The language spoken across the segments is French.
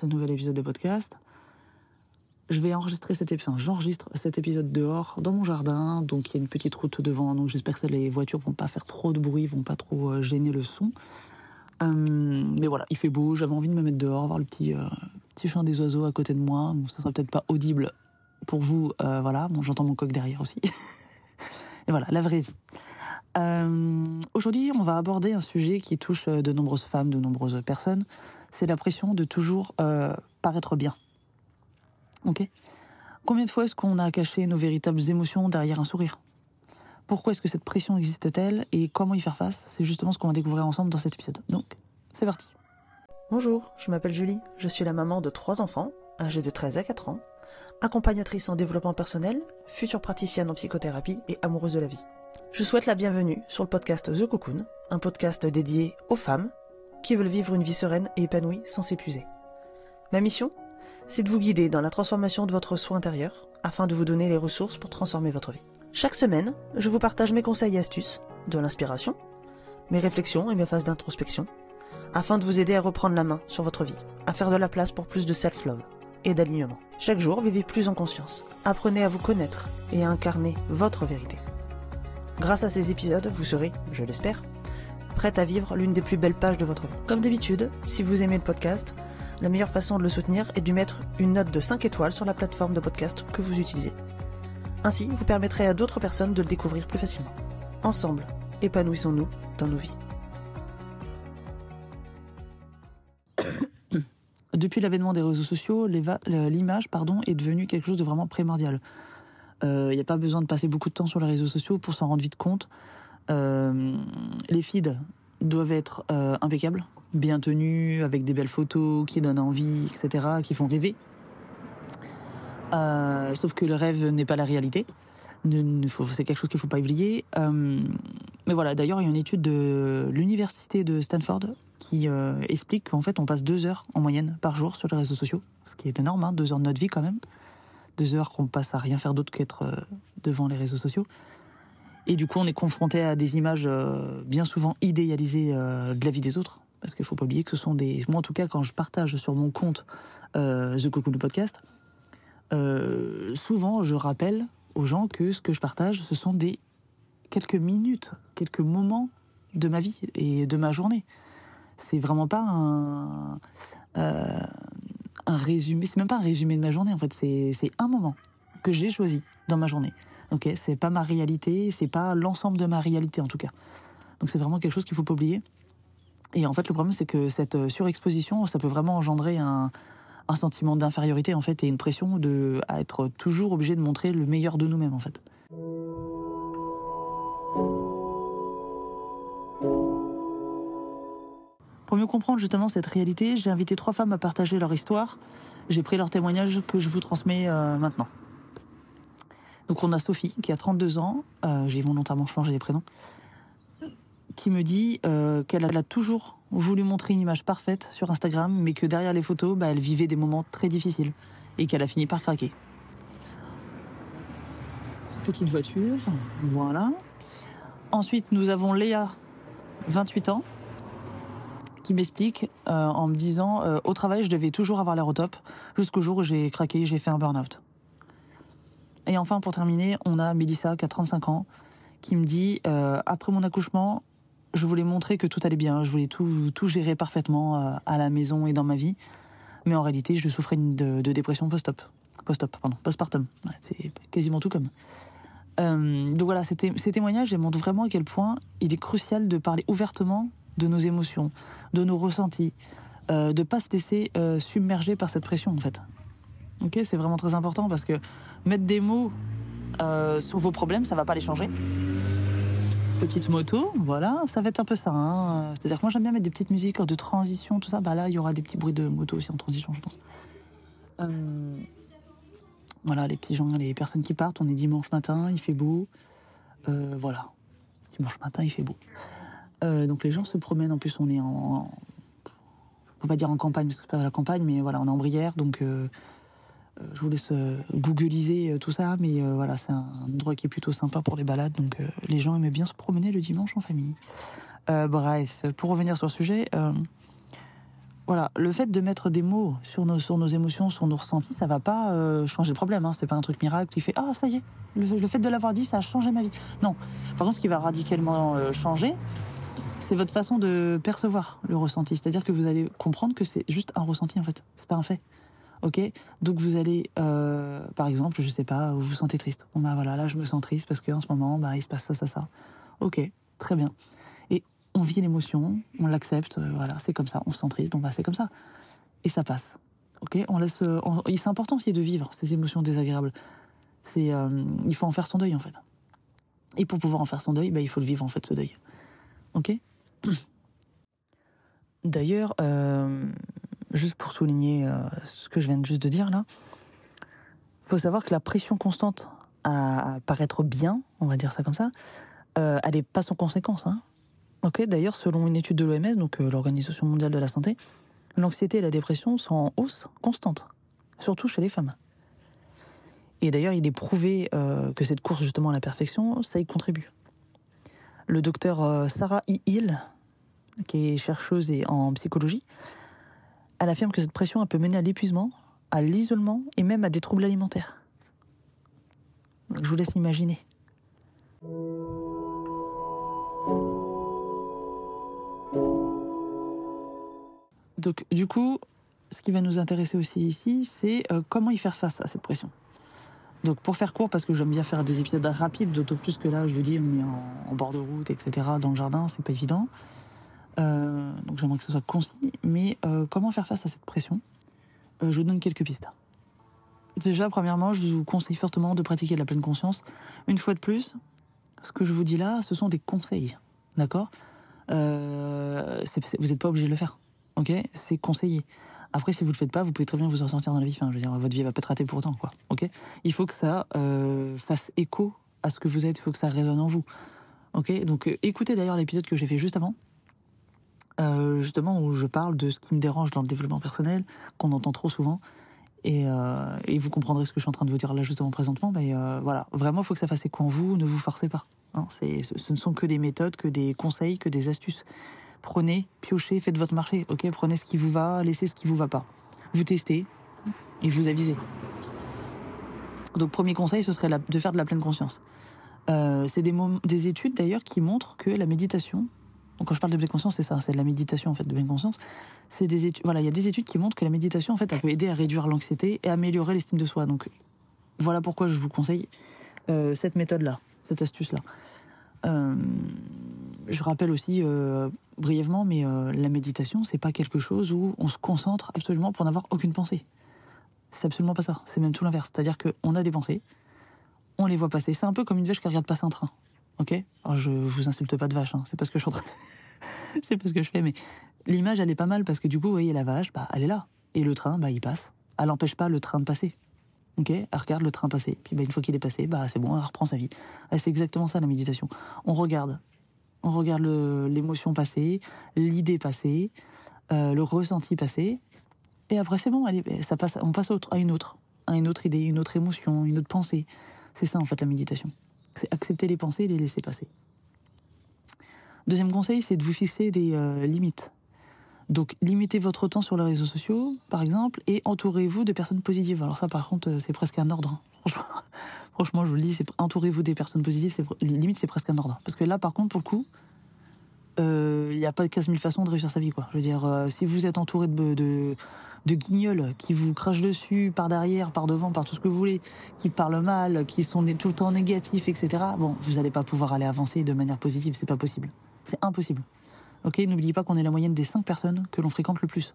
ce nouvel épisode de podcast. Je vais enregistrer cet épisode, j'enregistre cet épisode dehors, dans mon jardin, donc il y a une petite route devant, donc j'espère que les voitures vont pas faire trop de bruit, vont pas trop euh, gêner le son. Euh, mais voilà, il fait beau, j'avais envie de me mettre dehors, voir le petit, euh, petit chant des oiseaux à côté de moi. Bon, ça sera peut-être pas audible pour vous, euh, voilà, bon, j'entends mon coq derrière aussi. Et voilà, la vraie vie. Euh, Aujourd'hui, on va aborder un sujet qui touche euh, de nombreuses femmes, de nombreuses personnes. C'est la pression de toujours euh, paraître bien. Ok? Combien de fois est-ce qu'on a caché nos véritables émotions derrière un sourire? Pourquoi est-ce que cette pression existe-t-elle? Et comment y faire face? C'est justement ce qu'on va découvrir ensemble dans cet épisode. Donc, c'est parti. Bonjour, je m'appelle Julie, je suis la maman de trois enfants, âgés de 13 à 4 ans, accompagnatrice en développement personnel, future praticienne en psychothérapie et amoureuse de la vie. Je souhaite la bienvenue sur le podcast The Cocoon, un podcast dédié aux femmes qui veulent vivre une vie sereine et épanouie sans s'épuiser. Ma mission C'est de vous guider dans la transformation de votre soi intérieur afin de vous donner les ressources pour transformer votre vie. Chaque semaine, je vous partage mes conseils et astuces, de l'inspiration, mes réflexions et mes phases d'introspection, afin de vous aider à reprendre la main sur votre vie, à faire de la place pour plus de self-love et d'alignement. Chaque jour, vivez plus en conscience. Apprenez à vous connaître et à incarner votre vérité. Grâce à ces épisodes, vous serez, je l'espère, prête à vivre l'une des plus belles pages de votre vie. Comme d'habitude, si vous aimez le podcast, la meilleure façon de le soutenir est de mettre une note de 5 étoiles sur la plateforme de podcast que vous utilisez. Ainsi, vous permettrez à d'autres personnes de le découvrir plus facilement. Ensemble, épanouissons-nous dans nos vies. Depuis l'avènement des réseaux sociaux, l'image pardon, est devenue quelque chose de vraiment primordial. Il n'y a pas besoin de passer beaucoup de temps sur les réseaux sociaux pour s'en rendre vite compte. Euh, les feeds doivent être euh, impeccables, bien tenus, avec des belles photos qui donnent envie, etc., qui font rêver. Euh, sauf que le rêve n'est pas la réalité. C'est quelque chose qu'il ne faut pas oublier. Euh, mais voilà, d'ailleurs, il y a une étude de l'université de Stanford qui euh, explique qu'en fait, on passe deux heures en moyenne par jour sur les réseaux sociaux, ce qui est énorme, hein, deux heures de notre vie quand même. Deux heures qu'on passe à rien faire d'autre qu'être euh, devant les réseaux sociaux. Et du coup, on est confronté à des images euh, bien souvent idéalisées euh, de la vie des autres. Parce qu'il ne faut pas oublier que ce sont des. Moi, en tout cas, quand je partage sur mon compte euh, The Cocoon Podcast, euh, souvent, je rappelle aux gens que ce que je partage, ce sont des quelques minutes, quelques moments de ma vie et de ma journée. C'est vraiment pas un, un résumé, c'est même pas un résumé de ma journée en fait, c'est un moment que j'ai choisi dans ma journée. Ok, c'est pas ma réalité, c'est pas l'ensemble de ma réalité en tout cas. Donc c'est vraiment quelque chose qu'il faut pas oublier. Et en fait, le problème c'est que cette euh, surexposition, ça peut vraiment engendrer un, un sentiment d'infériorité en fait et une pression de à être toujours obligé de montrer le meilleur de nous-mêmes en fait. Pour mieux comprendre justement cette réalité, j'ai invité trois femmes à partager leur histoire. J'ai pris leurs témoignages que je vous transmets euh, maintenant. Donc on a Sophie qui a 32 ans, euh, j'ai volontairement changé les prénoms, qui me dit euh, qu'elle a toujours voulu montrer une image parfaite sur Instagram, mais que derrière les photos, bah, elle vivait des moments très difficiles et qu'elle a fini par craquer. Petite voiture, voilà. Ensuite, nous avons Léa, 28 ans, qui m'explique euh, en me disant euh, au travail, je devais toujours avoir l'air au top jusqu'au jour où j'ai craqué, j'ai fait un burn-out. Et enfin, pour terminer, on a Mélissa qui a 35 ans, qui me dit euh, après mon accouchement, je voulais montrer que tout allait bien, je voulais tout, tout gérer parfaitement à la maison et dans ma vie, mais en réalité, je souffrais de, dépression post-op, post-op, pardon, postpartum. C'est quasiment tout comme. Donc voilà, ces, té- ces témoignages montrent vraiment à quel point il est crucial de parler ouvertement de nos émotions, de nos ressentis, euh, de pas se laisser euh, submerger par cette pression en fait. Ok, c'est vraiment très important parce que mettre des mots euh, sur vos problèmes, ça va pas les changer. Petite moto, voilà, ça va être un peu ça. hein. C'est-à-dire que moi j'aime bien mettre des petites musiques de transition, tout ça. Bah là, il y aura des petits bruits de moto aussi en transition, je pense. Euh, voilà, les petits gens, les personnes qui partent. On est dimanche matin, il fait beau. Voilà, dimanche matin, il fait beau. Euh, donc les gens se promènent. En plus, on est en, on va dire en campagne, parce que c'est pas la campagne, mais voilà, on est en Brière, donc euh, euh, je vous laisse googliser tout ça, mais voilà, c'est un endroit qui est plutôt sympa pour les balades, donc les gens aimaient bien se promener le dimanche en famille. Bref, pour revenir sur le sujet, voilà, le fait de mettre des mots sur nos, sur nos émotions, sur nos ressentis, ça va pas changer le problème. Hein. C'est pas un truc miracle qui fait ah ça y est, le, fait de l'avoir dit, ça a changé ma vie. Non. Par contre, ce qui va radicalement changer, c'est votre façon de percevoir le ressenti. C'est-à-dire que vous allez comprendre que c'est juste un ressenti en fait. C'est pas un fait. Ok? Donc vous allez, euh, par exemple, je sais pas, vous vous sentez triste. Bon bah voilà, là je me sens triste parce qu'en ce moment, bah il se passe ça, ça, ça. Ok, très bien. Et on vit l'émotion, on l'accepte, euh, voilà, c'est comme ça. On se sent triste, bon bah c'est comme ça. Et ça passe. Ok? On laisse. on- c'est important aussi de vivre ces émotions désagréables. C'est, euh, il faut en faire son deuil en fait. Et pour pouvoir en faire son deuil, bah, il faut le vivre en fait ce deuil. Ok? D'ailleurs, euh, juste pour souligner euh, ce que je viens juste de dire là, faut savoir que la pression constante à paraître bien, on va dire ça comme ça, euh, elle n'est pas sans conséquence. Hein. D'ailleurs, selon une étude de l'OMS, donc l'Organisation mondiale de la santé, l'anxiété et la dépression sont en hausse constante, surtout chez les femmes. Et d'ailleurs, il est prouvé que cette course justement à la perfection, ça y contribue. Le docteur euh, Sarah E. Hill, qui est chercheuse en psychologie, elle affirme que cette pression peut mener à l'épuisement, à l'isolement et même à des troubles alimentaires. Je vous laisse imaginer. Donc, du coup, ce qui va nous intéresser aussi ici, c'est euh, comment y faire face à cette pression. Donc, pour faire court, parce que j'aime bien faire des épisodes rapides, d'autant plus que là, je vous dis, on est en, bord de route, etc., dans le jardin, c'est pas évident. Euh, donc, j'aimerais que ce soit concis. Mais euh, comment faire face à cette pression? Euh, Je vous donne quelques pistes. Déjà, premièrement, je vous conseille fortement de pratiquer la pleine conscience. Une fois de plus, ce que je vous dis là, ce sont des conseils. D'accord? Vous n'êtes pas obligé de le faire. Ok? C'est conseillé. Après, si vous le faites pas, vous pouvez très bien vous en sortir dans la vie. Je veux dire, votre vie va pas être ratée pour autant, quoi. Ok? Il faut que ça euh, fasse écho à ce que vous êtes. Il faut que ça résonne en vous. Ok? Donc, euh, écoutez d'ailleurs l'épisode que j'ai fait juste avant. Euh, justement, où je parle de ce qui me dérange dans le développement personnel, qu'on entend trop souvent. Et, vous comprendrez ce que je suis en train de vous dire là justement présentement. Mais voilà, vraiment, il faut que ça fasse écho en vous. Ne vous forcez pas. hein. Ce ne sont que des méthodes, que des conseils, que des astuces. Prenez, piochez, faites votre marché. Ok, prenez ce qui vous va, laissez ce qui vous va pas. Vous testez et vous avisez. Donc premier conseil, ce serait de faire de la pleine conscience. Euh, c'est des, études d'ailleurs qui montrent que la méditation, donc quand je parle de pleine conscience, c'est ça, c'est de la méditation en fait, de pleine conscience. C'est des études, voilà, il y a des études qui montrent que la méditation en fait, elle peut aider à réduire l'anxiété et améliorer l'estime de soi. Donc voilà pourquoi je vous conseille euh, cette méthode-là, cette astuce-là. Euh, je rappelle aussi euh, brièvement, mais euh, la méditation, c'est pas quelque chose où on se concentre absolument pour n'avoir aucune pensée. C'est absolument pas ça. C'est même tout l'inverse. C'est-à-dire qu'on a des pensées, on les voit passer. C'est un peu comme une vache qui regarde passer un train. Ok? Alors je vous insulte pas de vache, hein. c'est pas ce que je suis en train de... c'est pas ce que je fais, mais l'image elle est pas mal parce que du coup, vous voyez la vache, bah elle est là. Et le train, bah il passe. Elle n'empêche pas le train de passer. Ok? Elle regarde le train passer. Puis bah, une fois qu'il est passé, bah c'est bon, elle reprend sa vie. C'est exactement ça la méditation. On regarde. On regarde l'émotion passer, l'idée passer, euh, le ressenti passer. Et après, c'est bon, ça passe, on passe à une autre, à une autre idée, une autre émotion, une autre pensée. C'est ça, en fait, la méditation. C'est accepter les pensées et les laisser passer. Deuxième conseil, c'est de vous fixer des euh, limites. Donc, limitez votre temps sur les réseaux sociaux, par exemple, et entourez-vous de personnes positives. Alors ça, par contre, euh, c'est presque un ordre. hein. Franchement, franchement, je vous le dis, entourez-vous des personnes positives. Limite, c'est presque un ordre. Parce que là, par contre, pour le coup, euh, il n'y a pas 15 000 façons de réussir sa vie. Je veux dire, euh, si vous êtes entouré de, de, guignols qui vous crachent dessus par derrière, par devant, par tout ce que vous voulez, qui parlent mal, qui sont tout le temps négatifs, etc. Bon, vous n'allez pas pouvoir aller avancer de manière positive. C'est pas possible. C'est impossible. Ok, n'oubliez pas qu'on est la moyenne des 5 personnes que l'on fréquente le plus.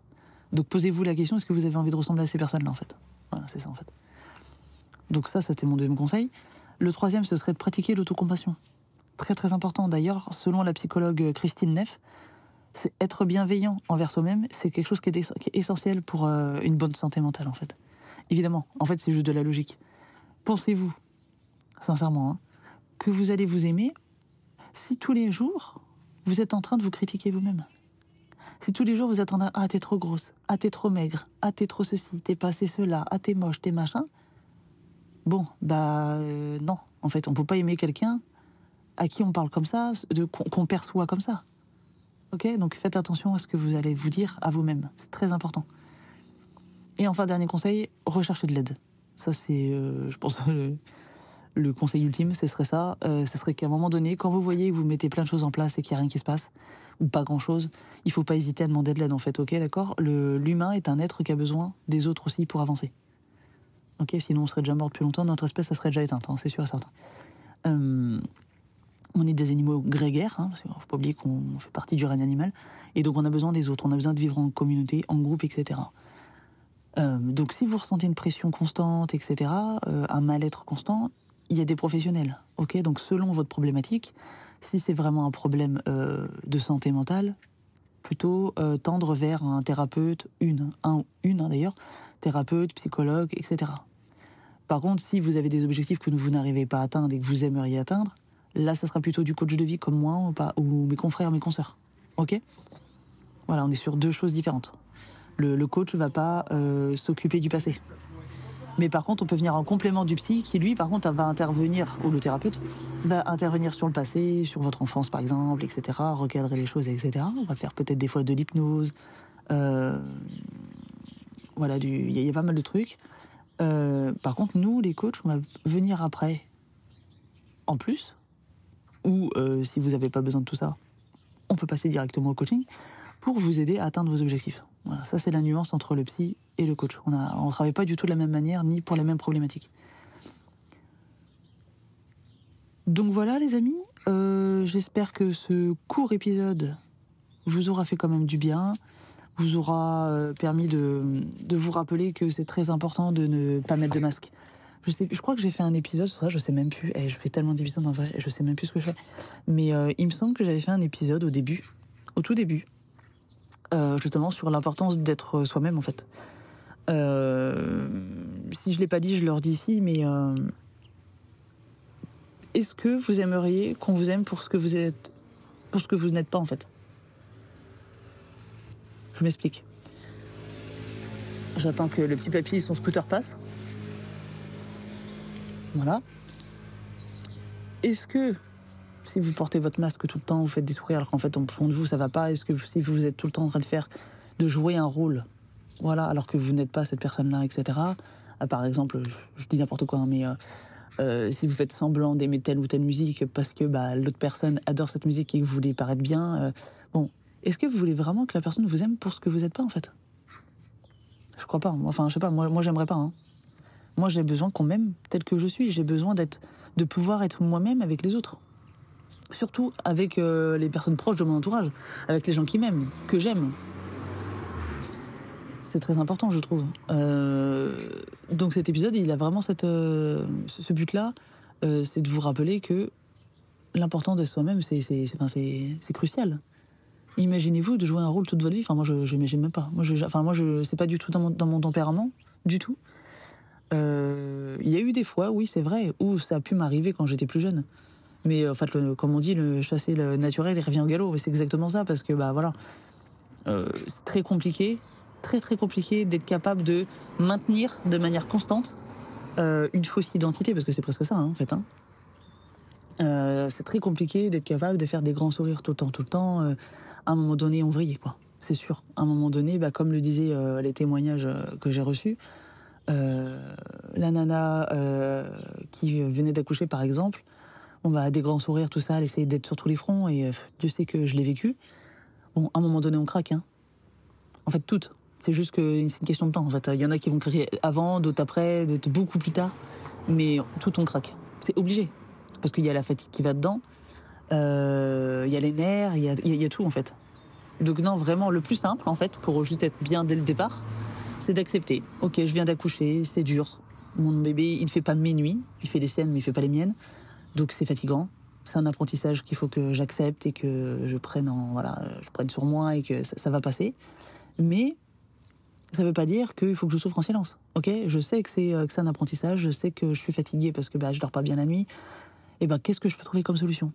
Donc posez-vous la question est-ce que vous avez envie de ressembler à ces personnes-là, en fait? Voilà, c'est ça, en fait. Donc ça, c'était mon deuxième conseil. Le troisième, ce serait de pratiquer l'autocompassion. Très très important d'ailleurs, selon la psychologue Christine Neff, c'est être bienveillant envers soi-même, c'est quelque chose qui est, qui est essentiel pour euh, une bonne santé mentale en fait. Évidemment, en fait c'est juste de la logique. Pensez-vous, sincèrement, hein, que vous allez vous aimer si tous les jours vous êtes en train de vous critiquer vous-même Si tous les jours vous êtes en train ah t'es trop grosse, ah t'es trop maigre, ah t'es trop ceci, t'es pas assez cela, ah t'es moche, t'es machin. Bon, bah euh, non, en fait on peut pas aimer quelqu'un à qui on parle comme ça, qu'on perçoit comme ça. Ok, donc faites attention à ce que vous allez vous dire à vous-même. C'est très important. Et enfin, dernier conseil, recherchez de l'aide. Ça, c'est, euh, je pense, le, le conseil ultime, ce serait ça. Euh, ce serait qu'à un moment donné, quand vous voyez que vous mettez plein de choses en place et qu'il n'y a rien qui se passe, ou pas grand-chose, il faut pas hésiter à demander de l'aide, en fait. Ok, d'accord? L'humain est un être qui a besoin des autres aussi pour avancer. Ok, sinon on serait déjà mort depuis longtemps, notre espèce, ça serait déjà éteinte, hein, c'est sûr et certain. Euh, on est des animaux grégaires, hein, parce qu'il ne faut pas oublier qu'on fait partie du règne animal, et donc on a besoin des autres, on a besoin de vivre en communauté, en groupe, etc. Euh, donc si vous ressentez une pression constante, etc., un mal-être constant, il y a des professionnels. Ok, donc selon votre problématique, si c'est vraiment un problème euh, de santé mentale, plutôt tendre vers un thérapeute, une, un, une hein, d'ailleurs, thérapeute, psychologue, etc. Par contre, si vous avez des objectifs que vous n'arrivez pas à atteindre et que vous aimeriez atteindre, là, ça sera plutôt du coach de vie comme moi ou, pas, ou mes confrères, mes consoeurs. Ok Voilà, on est sur deux choses différentes. Le, coach va pas euh, s'occuper du passé. Mais par contre, on peut venir en complément du psy qui, lui, par contre, va intervenir, ou le thérapeute, va intervenir sur le passé, sur votre enfance, par exemple, etc., recadrer les choses, etc. On va faire peut-être des fois de l'hypnose. Euh, voilà, il y, a pas mal de trucs. Euh, par contre, nous, les coachs, on va venir après, en plus, ou si vous n'avez pas besoin de tout ça, on peut passer directement au coaching pour vous aider à atteindre vos objectifs. Voilà, ça c'est la nuance entre le psy et le coach. On ne travaille pas du tout de la même manière, ni pour les mêmes problématiques. Donc voilà les amis, euh, j'espère que ce court épisode vous aura fait quand même du bien, vous aura euh, permis de, vous rappeler que c'est très important de ne pas mettre de masque. Je, sais, je crois que j'ai fait un épisode sur ça, je sais même plus. Eh, je fais tellement d'épisodes en vrai, je sais même plus ce que je fais. Mais euh, il me semble que j'avais fait un épisode au début, au tout début, euh, justement sur l'importance d'être soi-même en fait. Euh, si je l'ai pas dit, je leur dis ici, mais euh, est-ce que vous aimeriez qu'on vous aime pour ce que vous êtes, pour ce que vous n'êtes pas en fait? Je m'explique. J'attends que le petit papy son scooter passe. Voilà. Est-ce que si vous portez votre masque tout le temps, vous faites des sourires alors qu'en fait, au fond de vous, ça va pas Est-ce que si vous êtes tout le temps en train de faire, de jouer un rôle, voilà, alors que vous n'êtes pas cette personne-là, etc. Ah, par exemple, je, dis n'importe quoi, hein, mais euh, euh, si vous faites semblant d'aimer telle ou telle musique parce que bah, l'autre personne adore cette musique et que vous voulez paraître bien, euh, bon, est-ce que vous voulez vraiment que la personne vous aime pour ce que vous n'êtes pas en fait? Je crois pas. Enfin, je sais pas. Moi, moi j'aimerais pas. Hein. Moi, j'ai besoin qu'on m'aime tel que je suis. J'ai besoin d'être, de pouvoir être moi-même avec les autres surtout avec euh, les personnes proches de mon entourage, avec les gens qui m'aiment, que j'aime. C'est très important, je trouve. Euh, donc cet épisode, il a vraiment cette, euh, ce but-là, c'est de vous rappeler que l'important d'être soi-même, c'est crucial. Imaginez-vous de jouer un rôle toute votre vie. Enfin, moi, je n'imagine même pas. Moi, enfin, moi, je, c'est pas du tout dans mon, dans mon tempérament, du tout. Il y a eu des fois, oui, c'est vrai, où ça a pu m'arriver quand j'étais plus jeune. Mais en fait, comme on dit, le chasser naturel, il revient au galop. C'est exactement ça, parce que bah voilà, euh, c'est très compliqué, très très compliqué d'être capable de maintenir de manière constante euh, une fausse identité, parce que c'est presque ça hein, en fait. Hein. Euh, c'est très compliqué d'être capable de faire des grands sourires tout le temps, tout le temps. à un moment donné, on vrille, quoi. C'est sûr. À un moment donné, bah, comme le disaient les témoignages que j'ai reçus, la nana qui venait d'accoucher, par exemple, on va des grands sourires, tout ça, essayer d'être sur tous les fronts, et euh, Dieu sait que je l'ai vécu. Bon, à un moment donné, on craque. Hein. En fait, toutes. C'est juste que c'est une question de temps. En fait, il y en a qui vont craquer avant, d'autres après, d'autres beaucoup plus tard, mais tout on craque. C'est obligé, parce qu'il y a la fatigue qui va dedans, euh, il y a les nerfs, il y a, y a, tout en fait. Donc non, vraiment, le plus simple en fait, pour juste être bien dès le départ, c'est d'accepter. Ok, je viens d'accoucher, c'est dur. Mon bébé, il ne fait pas mes nuits, il fait les siennes, mais il fait pas les miennes. Donc c'est fatigant. C'est un apprentissage qu'il faut que j'accepte et que je prenne en voilà, je prenne sur moi et que ça, va passer. Mais ça ne veut pas dire qu'il faut que je souffre en silence. Ok, je sais que c'est que c'est un apprentissage. Je sais que je suis fatiguée parce que bah, je dors pas bien la nuit. Et ben qu'est-ce que je peux trouver comme solution?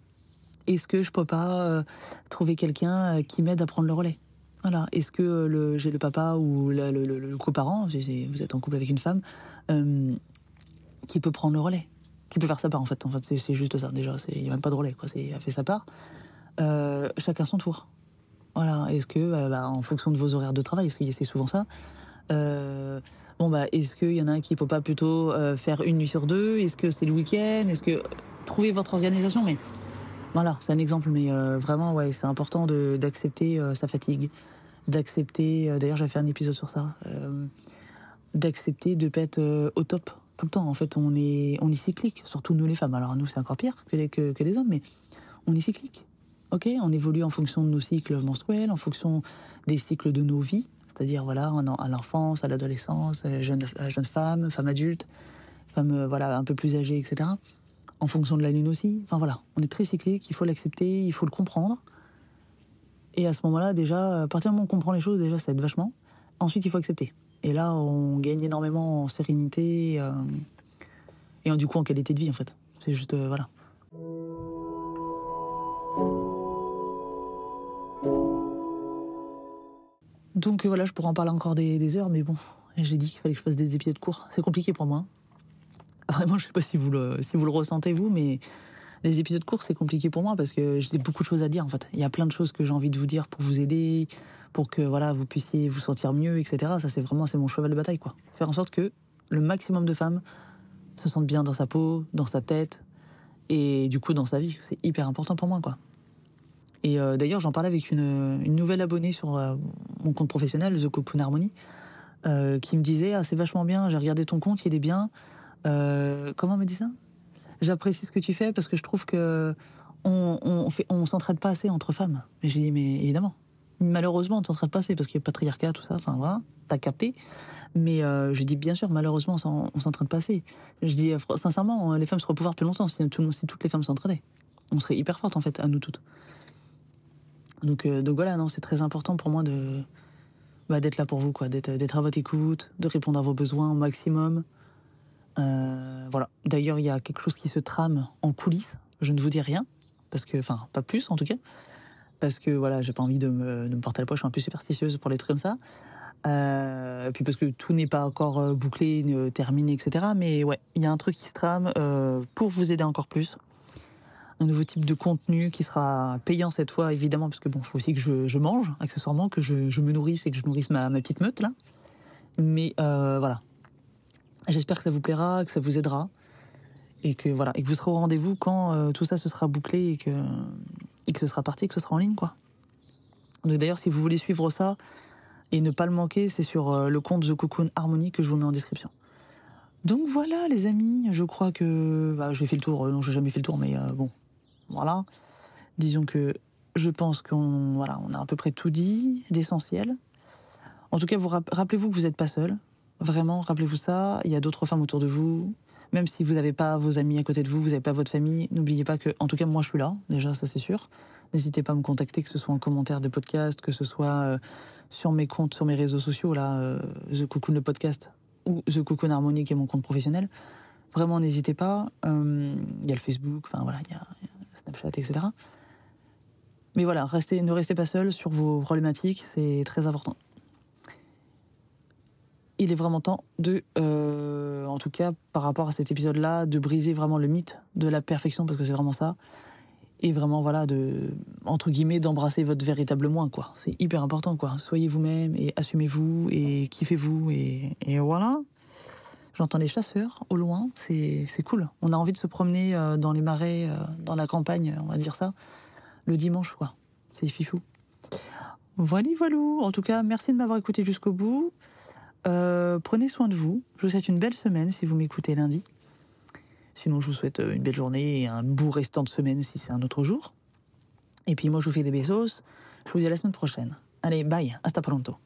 Est-ce que je peux pas euh, trouver quelqu'un euh, qui m'aide à prendre le relais? Voilà. Est-ce que euh, j'ai le papa ou le, le, coparent, vous êtes en couple avec une femme, qui peut prendre le relais? Qui peut faire sa part en fait. En fait, c'est juste ça déjà. Il n'y a même pas de relais, quoi. A fait sa part. Euh, chacun son tour. Voilà. Est-ce que, bah, en fonction de vos horaires de travail, est-ce que c'est souvent ça Bon bah, est-ce qu'il y en a un qui peut pas plutôt faire une nuit sur deux? Est-ce que c'est le week-end? Est-ce que trouvez votre organisation? Mais voilà, c'est un exemple, mais vraiment ouais, c'est important d'accepter sa fatigue, d'accepter. D'ailleurs, j'avais fait un épisode sur ça d'accepter de pas être euh, au top tout le temps. En fait, on est, on est cyclique, surtout nous les femmes. Alors nous, c'est encore pire que les, que, les hommes, mais on est cyclique. Ok, on évolue en fonction de nos cycles menstruels, en fonction des cycles de nos vies, c'est-à-dire voilà, à l'enfance, à l'adolescence, jeune, jeune femme, femme adulte, femme euh, voilà un peu plus âgée, etc. En fonction de la lune aussi. Enfin voilà, on est très cyclique, il faut l'accepter, il faut le comprendre. Et à ce moment-là, déjà, à partir du moment où on comprend les choses, déjà, ça aide vachement. Ensuite, il faut accepter. Et là, on gagne énormément en sérénité euh, et du coup en qualité de vie en fait. C'est juste, euh, voilà. Donc voilà, je pourrais en parler encore des, heures, mais bon, j'ai dit qu'il fallait que je fasse des épisodes courts. C'est compliqué pour moi. Vraiment, je sais pas si vous le, si vous le ressentez vous, mais les épisodes courts, c'est compliqué pour moi parce que j'ai beaucoup de choses à dire en fait. Il y a plein de choses que j'ai envie de vous dire pour vous aider, pour que voilà vous puissiez vous sentir mieux, etc. Ça c'est vraiment c'est mon cheval de bataille quoi. Faire en sorte que le maximum de femmes se sentent bien dans sa peau, dans sa tête et du coup dans sa vie. C'est hyper important pour moi quoi. Et euh, d'ailleurs j'en parlais avec une, nouvelle abonnée sur euh, mon compte professionnel The Cocoon Harmony euh, qui me disait ah c'est vachement bien, j'ai regardé ton compte, il est bien. comment me dit ça? J'apprécie ce que tu fais parce que je trouve que on, on, on s'entraide pas assez entre femmes. Mais j'ai dit mais évidemment, malheureusement, on en train de passer parce qu'il y a patriarcat, tout ça. Enfin voilà, t'as capté. Mais euh, je dis bien sûr, malheureusement, on s'est en train de passer. Je dis euh, sincèrement, les femmes seraient au pouvoir plus longtemps si, tout, si toutes les femmes s'entraidaient. On serait hyper fortes en fait, à nous toutes. Donc, euh, donc voilà, non, c'est très important pour moi de bah, d'être là pour vous, quoi, d'être à votre écoute, de répondre à vos besoins au maximum. voilà. D'ailleurs, il y a quelque chose qui se trame en coulisses. Je ne vous dis rien parce que, enfin, pas plus en tout cas parce que voilà, j'ai pas envie de me, porter la poche, je suis un peu superstitieuse pour les trucs comme ça. Euh, puis parce que tout n'est pas encore euh, bouclé, terminé, etc. Mais ouais, il y a un truc qui se trame euh, pour vous aider encore plus. Un nouveau type de contenu qui sera payant cette fois, évidemment, parce que bon, faut aussi que je, mange accessoirement, que je, me nourrisse et que je nourrisse ma, petite meute là. Mais euh, voilà, j'espère que ça vous plaira, que ça vous aidera et que voilà, et que vous serez au rendez-vous quand euh, tout ça se sera bouclé et que que ce sera parti, que ce sera en ligne, quoi. Donc d'ailleurs, si vous voulez suivre ça et ne pas le manquer, c'est sur euh, le compte The Cocoon Harmony que je vous mets en description. Donc voilà, les amis, je crois que bah, j'ai fait le tour. Euh, non, j'ai jamais fait le tour, mais euh, bon, voilà. Disons que je pense qu'on voilà, on a à peu près tout dit d'essentiel. En tout cas, vous rappelez-vous que vous n'êtes pas seul. Vraiment, rappelez-vous ça. Il y a d'autres femmes autour de vous. Même si vous n'avez pas vos amis à côté de vous, vous n'avez pas votre famille, n'oubliez pas que, en tout cas, moi, je suis là. Déjà, ça, c'est sûr. N'hésitez pas à me contacter, que ce soit en commentaire de podcast, que ce soit euh, sur mes comptes, sur mes réseaux sociaux, là, euh, The Cocoon le podcast ou The Cocoon Harmony, qui est mon compte professionnel. Vraiment, n'hésitez pas. Euh, il y a le Facebook, enfin voilà, il y, a Snapchat, etc. Mais voilà, restez, ne restez pas seul sur vos problématiques, c'est très important il est vraiment temps de, euh, en tout cas par rapport à cet épisode-là, de briser vraiment le mythe de la perfection, parce que c'est vraiment ça. Et vraiment, voilà, de, entre guillemets, d'embrasser votre véritable moi, quoi. C'est hyper important, quoi. Soyez vous-même et assumez-vous et kiffez-vous et, voilà. J'entends les chasseurs au loin, c'est cool. On a envie de se promener euh, dans les marais, euh, dans la campagne, on va dire ça, le dimanche, quoi. C'est fifou. Voilà, voilà. En tout cas, merci de m'avoir écouté jusqu'au bout. Euh, prenez soin de vous. Je vous souhaite une belle semaine si vous m'écoutez lundi. Sinon, je vous souhaite euh, une belle journée et un beau restant de semaine si c'est un autre jour. Et puis moi, je vous fais des besos. Je vous dis à la semaine prochaine. Allez, bye. Hasta pronto.